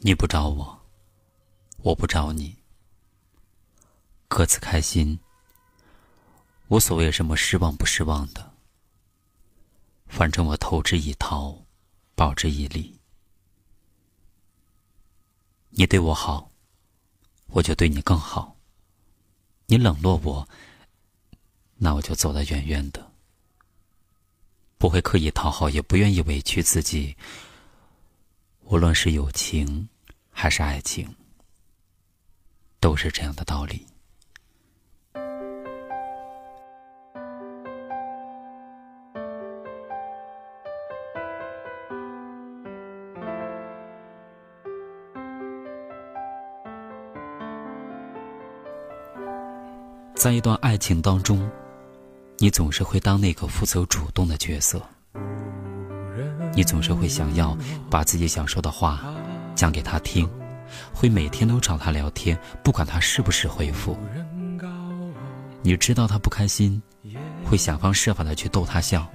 你不找我，我不找你，各自开心，无所谓什么失望不失望的。反正我投之以桃，报之以李。你对我好，我就对你更好。你冷落我，那我就走得远远的，不会刻意讨好，也不愿意委屈自己。无论是友情，还是爱情，都是这样的道理。在一段爱情当中，你总是会当那个负责主动的角色。你总是会想要把自己想说的话讲给他听，会每天都找他聊天，不管他是不是回复。你知道他不开心，会想方设法的去逗他笑，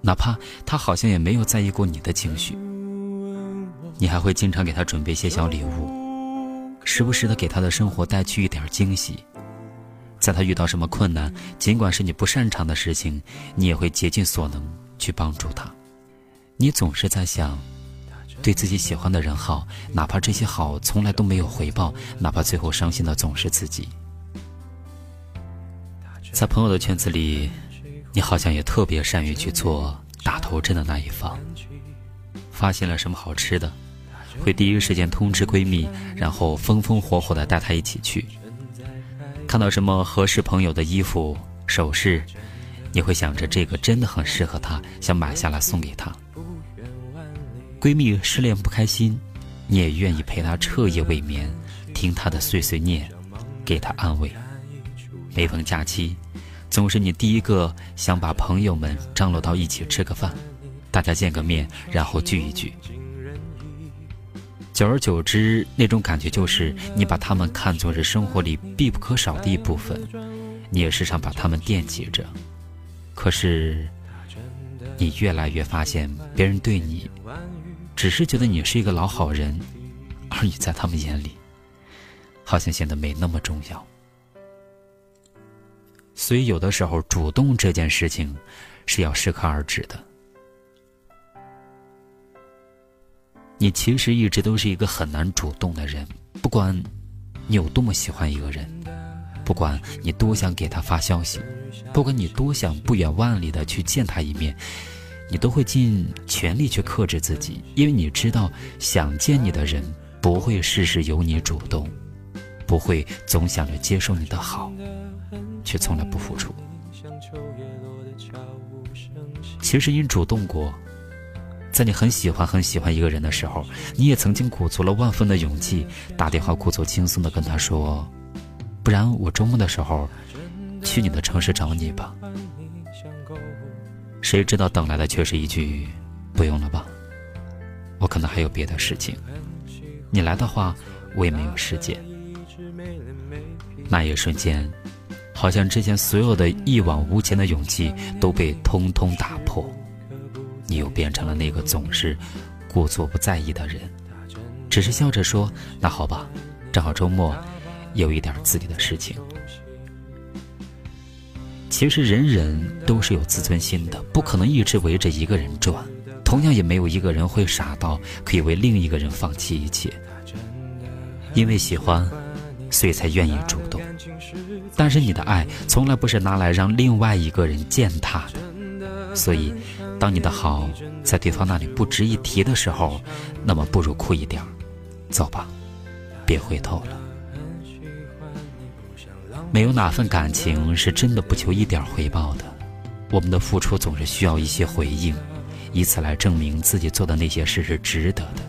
哪怕他好像也没有在意过你的情绪。你还会经常给他准备些小礼物，时不时的给他的生活带去一点惊喜。在他遇到什么困难，尽管是你不擅长的事情，你也会竭尽所能去帮助他。你总是在想，对自己喜欢的人好，哪怕这些好从来都没有回报，哪怕最后伤心的总是自己。在朋友的圈子里，你好像也特别善于去做打头阵的那一方。发现了什么好吃的，会第一时间通知闺蜜，然后风风火火的带她一起去。看到什么合适朋友的衣服、首饰，你会想着这个真的很适合她，想买下来送给她。闺蜜失恋不开心，你也愿意陪她彻夜未眠，听她的碎碎念，给她安慰。每逢假期，总是你第一个想把朋友们张罗到一起吃个饭，大家见个面，然后聚一聚。久而久之，那种感觉就是你把他们看作是生活里必不可少的一部分，你也时常把他们惦记着。可是，你越来越发现，别人对你。只是觉得你是一个老好人，而你在他们眼里，好像显得没那么重要。所以有的时候，主动这件事情是要适可而止的。你其实一直都是一个很难主动的人，不管你有多么喜欢一个人，不管你多想给他发消息，不管你多想不远万里的去见他一面。你都会尽全力去克制自己，因为你知道，想见你的人不会事事由你主动，不会总想着接受你的好，却从来不付出。其实你主动过，在你很喜欢很喜欢一个人的时候，你也曾经鼓足了万分的勇气，打电话故作轻松的跟他说：“不然我周末的时候去你的城市找你吧。”谁知道等来的却是一句“不用了吧，我可能还有别的事情。你来的话，我也没有时间。”那一瞬间，好像之前所有的一往无前的勇气都被通通打破，你又变成了那个总是故作不在意的人，只是笑着说：“那好吧，正好周末有一点自己的事情。”其实人人都是有自尊心的，不可能一直围着一个人转，同样也没有一个人会傻到可以为另一个人放弃一切。因为喜欢，所以才愿意主动。但是你的爱从来不是拿来让另外一个人践踏的，所以，当你的好在对方那里不值一提的时候，那么不如酷一点，走吧，别回头了。没有哪份感情是真的不求一点回报的，我们的付出总是需要一些回应，以此来证明自己做的那些事是值得的。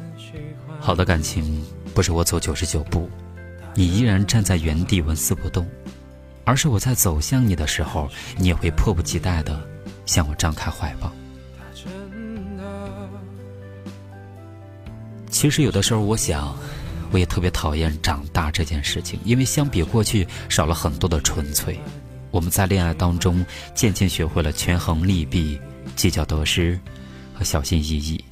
好的感情不是我走九十九步，你依然站在原地纹丝不动，而是我在走向你的时候，你也会迫不及待的向我张开怀抱。其实有的时候，我想。我也特别讨厌长大这件事情，因为相比过去少了很多的纯粹。我们在恋爱当中渐渐学会了权衡利弊、计较得失和小心翼翼，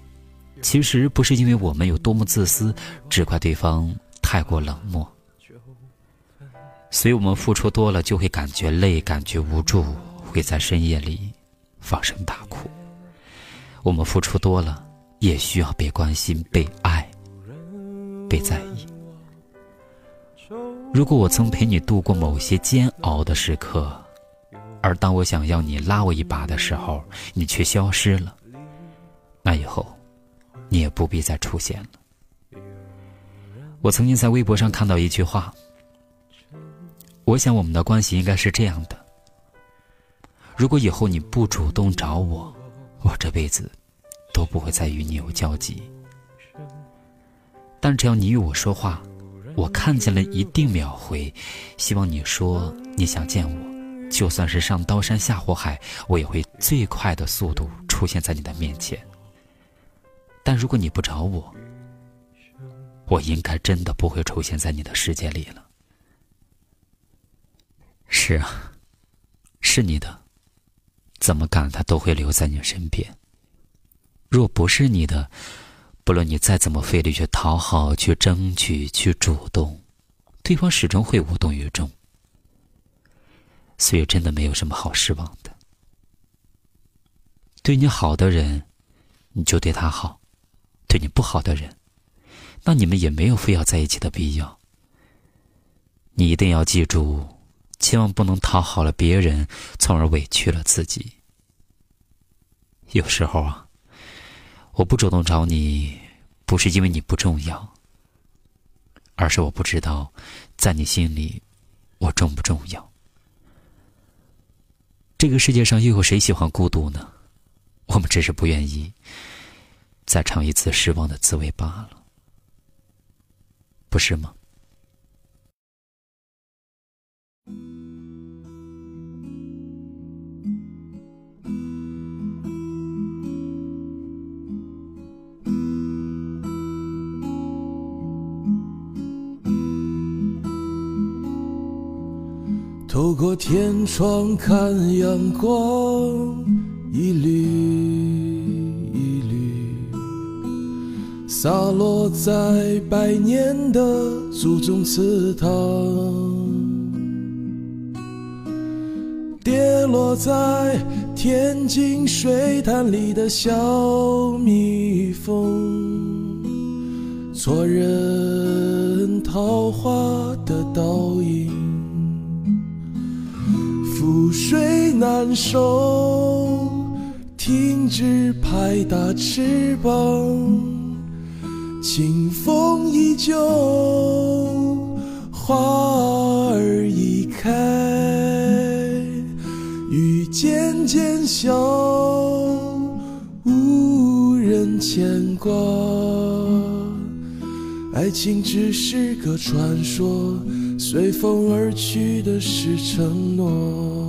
其实不是因为我们有多么自私，只怪对方太过冷漠。所以我们付出多了，就会感觉累，感觉无助，会在深夜里放声大哭。我们付出多了，也需要被关心、被爱、被在意。如果我曾陪你度过某些煎熬的时刻，而当我想要你拉我一把的时候，你却消失了，那以后，你也不必再出现了。我曾经在微博上看到一句话。我想我们的关系应该是这样的：如果以后你不主动找我，我这辈子都不会再与你有交集。但只要你与我说话，我看见了一定秒回。希望你说你想见我，就算是上刀山下火海，我也会最快的速度出现在你的面前。但如果你不找我，我应该真的不会出现在你的世界里了。是啊，是你的，怎么赶他都会留在你身边。若不是你的，不论你再怎么费力去讨好、去争取、去主动，对方始终会无动于衷。所以，真的没有什么好失望的。对你好的人，你就对他好；对你不好的人，那你们也没有非要在一起的必要。你一定要记住。千万不能讨好了别人，从而委屈了自己。有时候啊，我不主动找你，不是因为你不重要，而是我不知道，在你心里，我重不重要。这个世界上又有谁喜欢孤独呢？我们只是不愿意再尝一次失望的滋味罢了，不是吗？透过天窗看阳光，一缕一缕洒落在百年的祖宗祠堂，跌落在天津水潭里的小蜜蜂，错认桃花的倒影。覆水难收，停止拍打翅膀，清风依旧，花儿已开，雨渐渐小，无人牵挂，爱情只是个传说。随风而去的是承诺。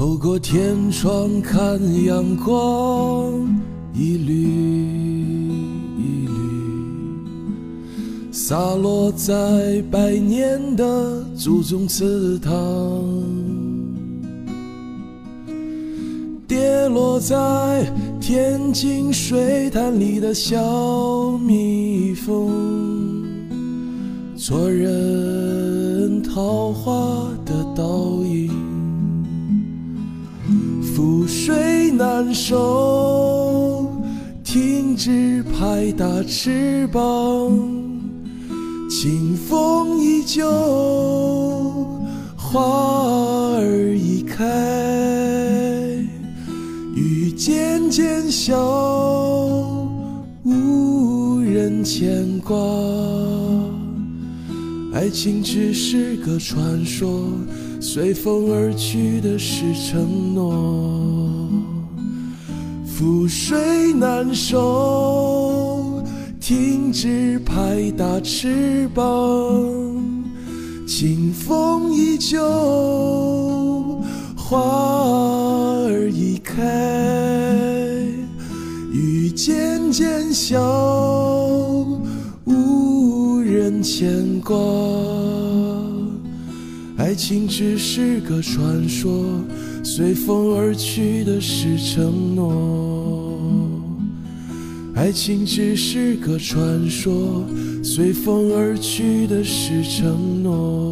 透过天窗看阳光，一缕一缕洒落在百年的祖宗祠堂，跌落在天津水潭里的小蜜蜂，错认桃水难收，停止拍打翅膀，清风依旧，花儿已开，雨渐渐小，无人牵挂，爱情只是个传说。随风而去的是承诺。覆水难收，停止拍打翅膀，清风依旧，花儿已开，雨渐渐小，无人牵挂。爱情只是个传说，随风而去的是承诺。爱情只是个传说，随风而去的是承诺。